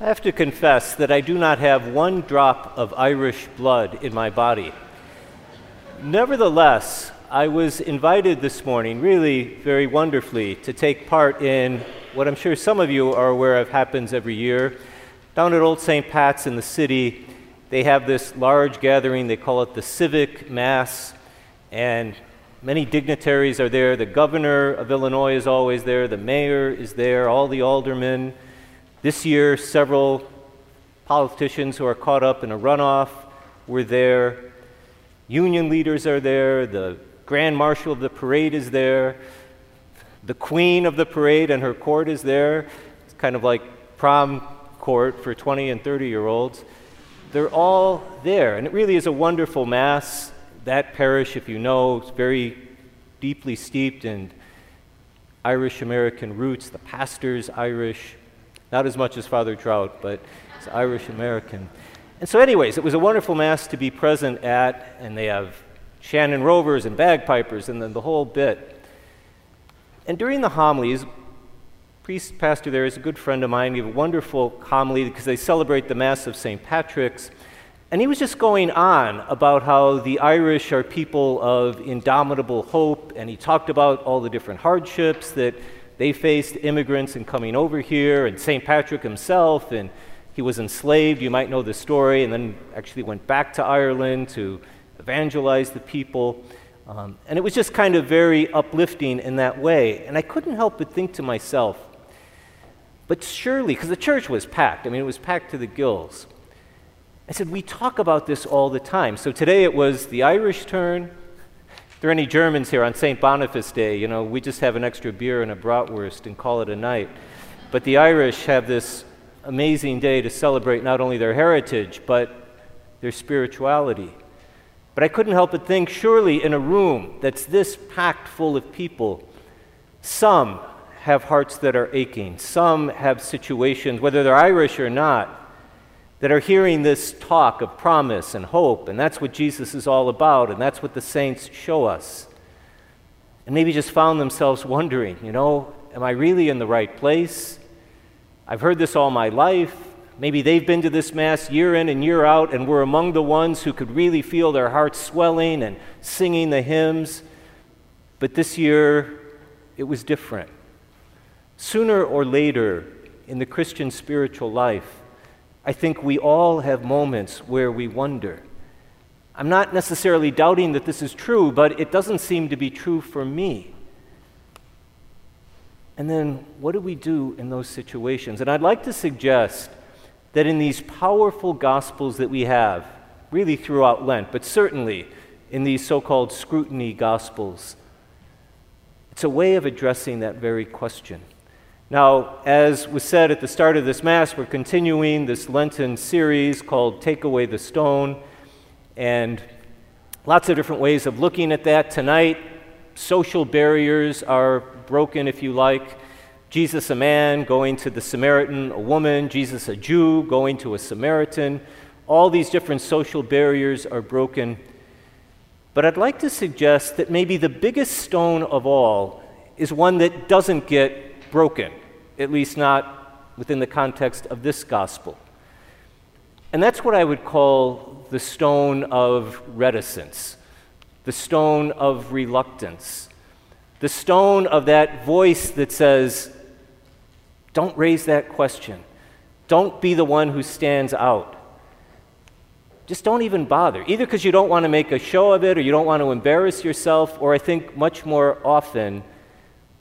I have to confess that I do not have one drop of Irish blood in my body. Nevertheless, I was invited this morning, really very wonderfully, to take part in what I'm sure some of you are aware of happens every year. Down at Old St. Pat's in the city, they have this large gathering, they call it the Civic Mass, and many dignitaries are there. The governor of Illinois is always there, the mayor is there, all the aldermen. This year, several politicians who are caught up in a runoff were there. Union leaders are there. The grand marshal of the parade is there. The queen of the parade and her court is there. It's kind of like prom court for 20 and 30 year olds. They're all there. And it really is a wonderful Mass. That parish, if you know, is very deeply steeped in Irish American roots. The pastor's Irish. Not as much as Father Trout, but it's Irish American. And so, anyways, it was a wonderful Mass to be present at, and they have Shannon Rovers and bagpipers and then the whole bit. And during the homilies, priest pastor there is a good friend of mine. He gave a wonderful homily because they celebrate the Mass of St. Patrick's. And he was just going on about how the Irish are people of indomitable hope, and he talked about all the different hardships that they faced immigrants and coming over here, and St. Patrick himself, and he was enslaved. You might know the story, and then actually went back to Ireland to evangelize the people. Um, and it was just kind of very uplifting in that way. And I couldn't help but think to myself, but surely, because the church was packed, I mean, it was packed to the gills. I said, we talk about this all the time. So today it was the Irish turn, there any Germans here on St. Boniface Day, you know, we just have an extra beer and a bratwurst and call it a night. But the Irish have this amazing day to celebrate not only their heritage, but their spirituality. But I couldn't help but think surely in a room that's this packed full of people, some have hearts that are aching, some have situations, whether they're Irish or not, that are hearing this talk of promise and hope, and that's what Jesus is all about, and that's what the saints show us. And maybe just found themselves wondering, you know, am I really in the right place? I've heard this all my life. Maybe they've been to this Mass year in and year out, and were among the ones who could really feel their hearts swelling and singing the hymns. But this year, it was different. Sooner or later in the Christian spiritual life, I think we all have moments where we wonder. I'm not necessarily doubting that this is true, but it doesn't seem to be true for me. And then, what do we do in those situations? And I'd like to suggest that in these powerful gospels that we have, really throughout Lent, but certainly in these so called scrutiny gospels, it's a way of addressing that very question. Now, as was said at the start of this Mass, we're continuing this Lenten series called Take Away the Stone, and lots of different ways of looking at that. Tonight, social barriers are broken, if you like. Jesus, a man, going to the Samaritan, a woman, Jesus, a Jew, going to a Samaritan. All these different social barriers are broken. But I'd like to suggest that maybe the biggest stone of all is one that doesn't get broken, at least not within the context of this gospel. And that's what I would call the stone of reticence, the stone of reluctance, the stone of that voice that says, Don't raise that question. Don't be the one who stands out. Just don't even bother, either because you don't want to make a show of it or you don't want to embarrass yourself, or I think much more often,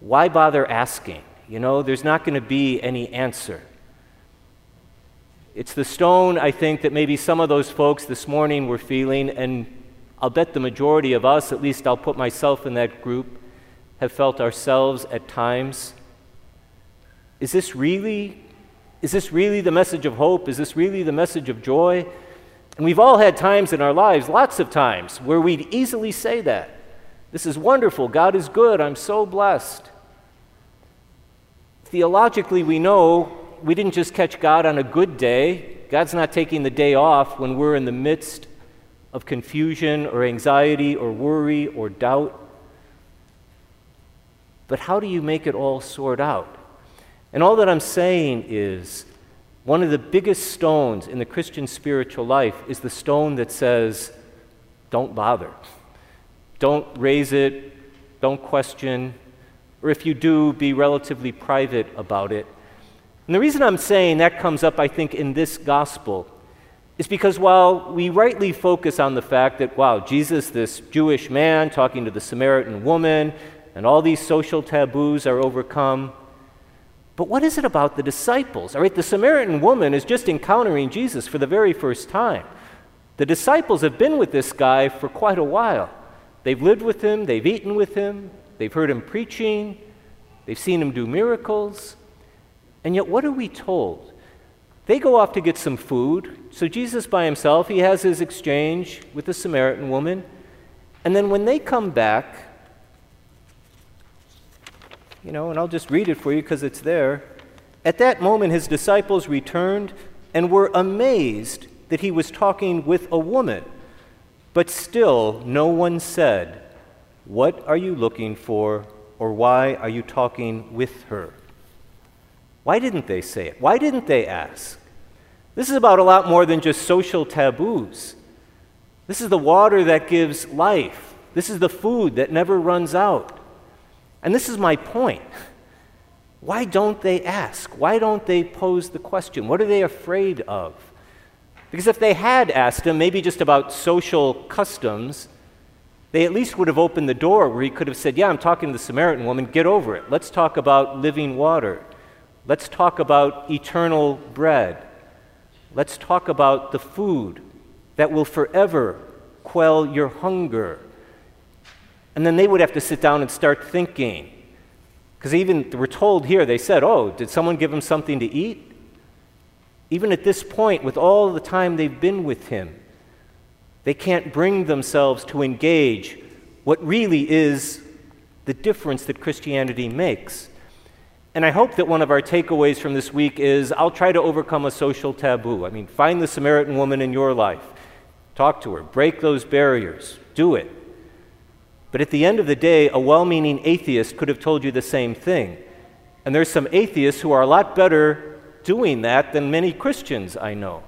why bother asking? You know, there's not going to be any answer. It's the stone, I think, that maybe some of those folks this morning were feeling, and I'll bet the majority of us, at least I'll put myself in that group, have felt ourselves at times. Is this really is this really the message of hope? Is this really the message of joy? And we've all had times in our lives, lots of times, where we'd easily say that. This is wonderful. God is good. I'm so blessed. Theologically, we know we didn't just catch God on a good day. God's not taking the day off when we're in the midst of confusion or anxiety or worry or doubt. But how do you make it all sort out? And all that I'm saying is One of the biggest stones in the Christian spiritual life is the stone that says, don't bother. Don't raise it, don't question, or if you do, be relatively private about it. And the reason I'm saying that comes up, I think, in this gospel is because while we rightly focus on the fact that, wow, Jesus, this Jewish man talking to the Samaritan woman, and all these social taboos are overcome, but what is it about the disciples? All right, the Samaritan woman is just encountering Jesus for the very first time. The disciples have been with this guy for quite a while. They've lived with him, they've eaten with him, they've heard him preaching, they've seen him do miracles. And yet, what are we told? They go off to get some food. So, Jesus by himself, he has his exchange with the Samaritan woman. And then, when they come back, you know, and I'll just read it for you because it's there. At that moment, his disciples returned and were amazed that he was talking with a woman. But still, no one said, What are you looking for, or why are you talking with her? Why didn't they say it? Why didn't they ask? This is about a lot more than just social taboos. This is the water that gives life. This is the food that never runs out. And this is my point. Why don't they ask? Why don't they pose the question? What are they afraid of? Because if they had asked him, maybe just about social customs, they at least would have opened the door where he could have said, Yeah, I'm talking to the Samaritan woman, get over it. Let's talk about living water. Let's talk about eternal bread. Let's talk about the food that will forever quell your hunger. And then they would have to sit down and start thinking. Because even we're told here, they said, Oh, did someone give him something to eat? Even at this point, with all the time they've been with him, they can't bring themselves to engage what really is the difference that Christianity makes. And I hope that one of our takeaways from this week is I'll try to overcome a social taboo. I mean, find the Samaritan woman in your life, talk to her, break those barriers, do it. But at the end of the day, a well meaning atheist could have told you the same thing. And there's some atheists who are a lot better doing that than many Christians I know.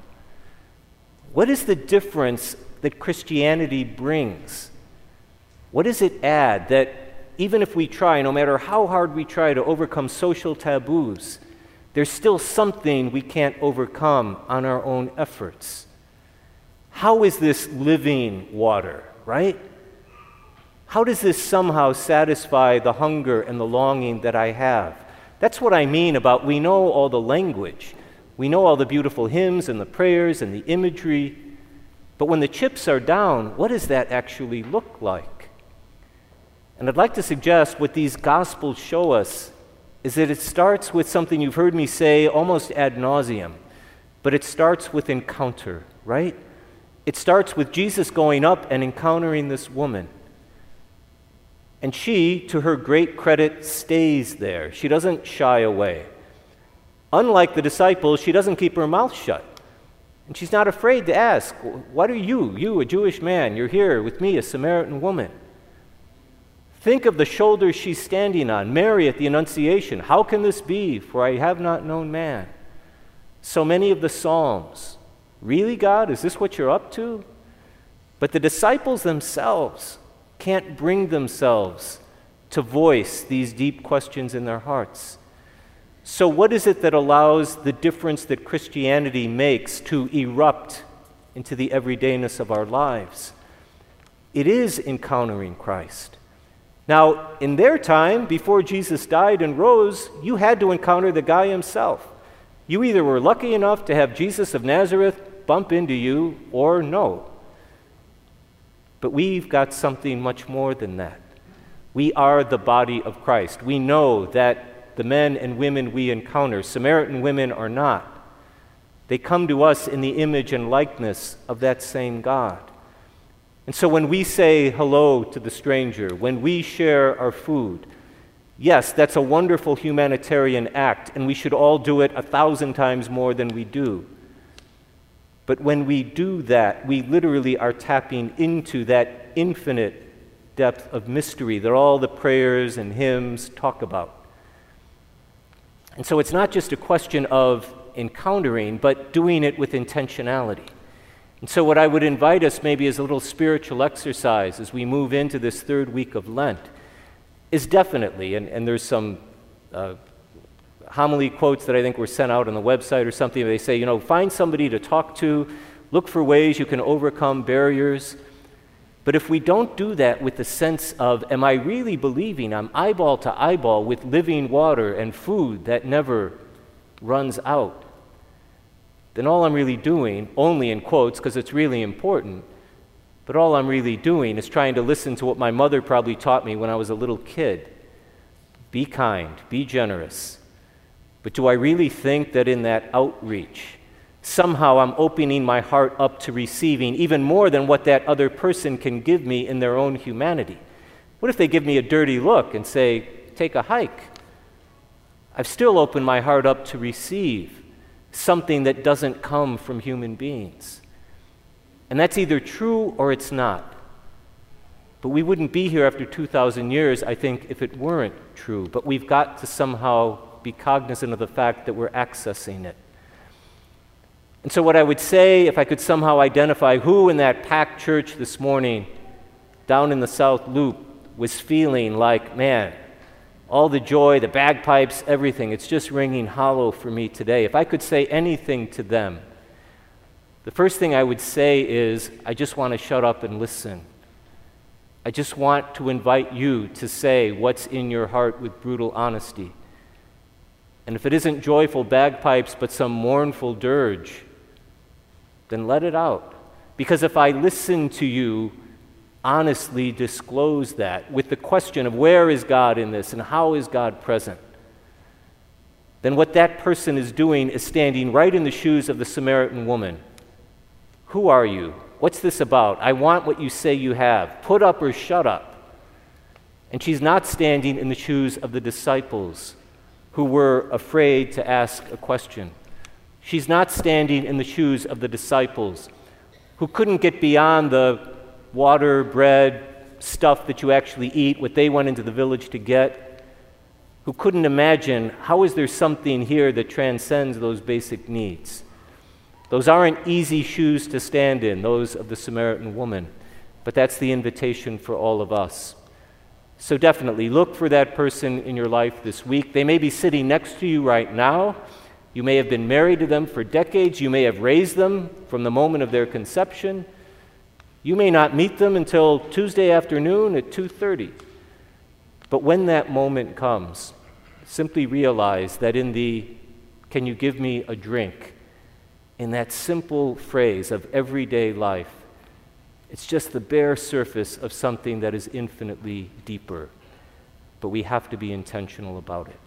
What is the difference that Christianity brings? What does it add that even if we try, no matter how hard we try to overcome social taboos, there's still something we can't overcome on our own efforts? How is this living water, right? How does this somehow satisfy the hunger and the longing that I have? That's what I mean about we know all the language. We know all the beautiful hymns and the prayers and the imagery. But when the chips are down, what does that actually look like? And I'd like to suggest what these Gospels show us is that it starts with something you've heard me say almost ad nauseum, but it starts with encounter, right? It starts with Jesus going up and encountering this woman. And she, to her great credit, stays there. She doesn't shy away. Unlike the disciples, she doesn't keep her mouth shut. And she's not afraid to ask, What are you? You, a Jewish man, you're here with me, a Samaritan woman. Think of the shoulders she's standing on. Mary at the Annunciation. How can this be? For I have not known man. So many of the Psalms. Really, God? Is this what you're up to? But the disciples themselves, can't bring themselves to voice these deep questions in their hearts. So, what is it that allows the difference that Christianity makes to erupt into the everydayness of our lives? It is encountering Christ. Now, in their time, before Jesus died and rose, you had to encounter the guy himself. You either were lucky enough to have Jesus of Nazareth bump into you or no. But we've got something much more than that. We are the body of Christ. We know that the men and women we encounter, Samaritan women are not, they come to us in the image and likeness of that same God. And so when we say hello to the stranger, when we share our food, yes, that's a wonderful humanitarian act, and we should all do it a thousand times more than we do. But when we do that, we literally are tapping into that infinite depth of mystery that all the prayers and hymns talk about. And so it's not just a question of encountering, but doing it with intentionality. And so, what I would invite us maybe as a little spiritual exercise as we move into this third week of Lent is definitely, and, and there's some uh, homily quotes that I think were sent out on the website or something. They say, you know, find somebody to talk to, look for ways you can overcome barriers. But if we don't do that with the sense of, am I really believing I'm eyeball to eyeball with living water and food that never runs out, then all I'm really doing, only in quotes because it's really important, but all I'm really doing is trying to listen to what my mother probably taught me when I was a little kid be kind, be generous. But do I really think that in that outreach, somehow I'm opening my heart up to receiving even more than what that other person can give me in their own humanity? What if they give me a dirty look and say, take a hike? I've still opened my heart up to receive something that doesn't come from human beings. And that's either true or it's not. But we wouldn't be here after 2,000 years, I think, if it weren't true. But we've got to somehow be cognizant of the fact that we're accessing it. And so, what I would say, if I could somehow identify who in that packed church this morning down in the South Loop was feeling like, man, all the joy, the bagpipes, everything, it's just ringing hollow for me today. If I could say anything to them, the first thing I would say is, I just want to shut up and listen. I just want to invite you to say what's in your heart with brutal honesty. And if it isn't joyful bagpipes but some mournful dirge, then let it out. Because if I listen to you, honestly disclose that with the question of where is God in this and how is God present, then what that person is doing is standing right in the shoes of the Samaritan woman who are you? What's this about? I want what you say you have. Put up or shut up. And she's not standing in the shoes of the disciples who were afraid to ask a question. She's not standing in the shoes of the disciples who couldn't get beyond the water, bread, stuff that you actually eat, what they went into the village to get, who couldn't imagine how is there something here that transcends those basic needs. Those aren't easy shoes to stand in, those of the Samaritan woman, but that's the invitation for all of us. So definitely look for that person in your life this week. They may be sitting next to you right now. You may have been married to them for decades. You may have raised them from the moment of their conception. You may not meet them until Tuesday afternoon at 2:30. But when that moment comes, simply realize that in the can you give me a drink? in that simple phrase of everyday life. It's just the bare surface of something that is infinitely deeper. But we have to be intentional about it.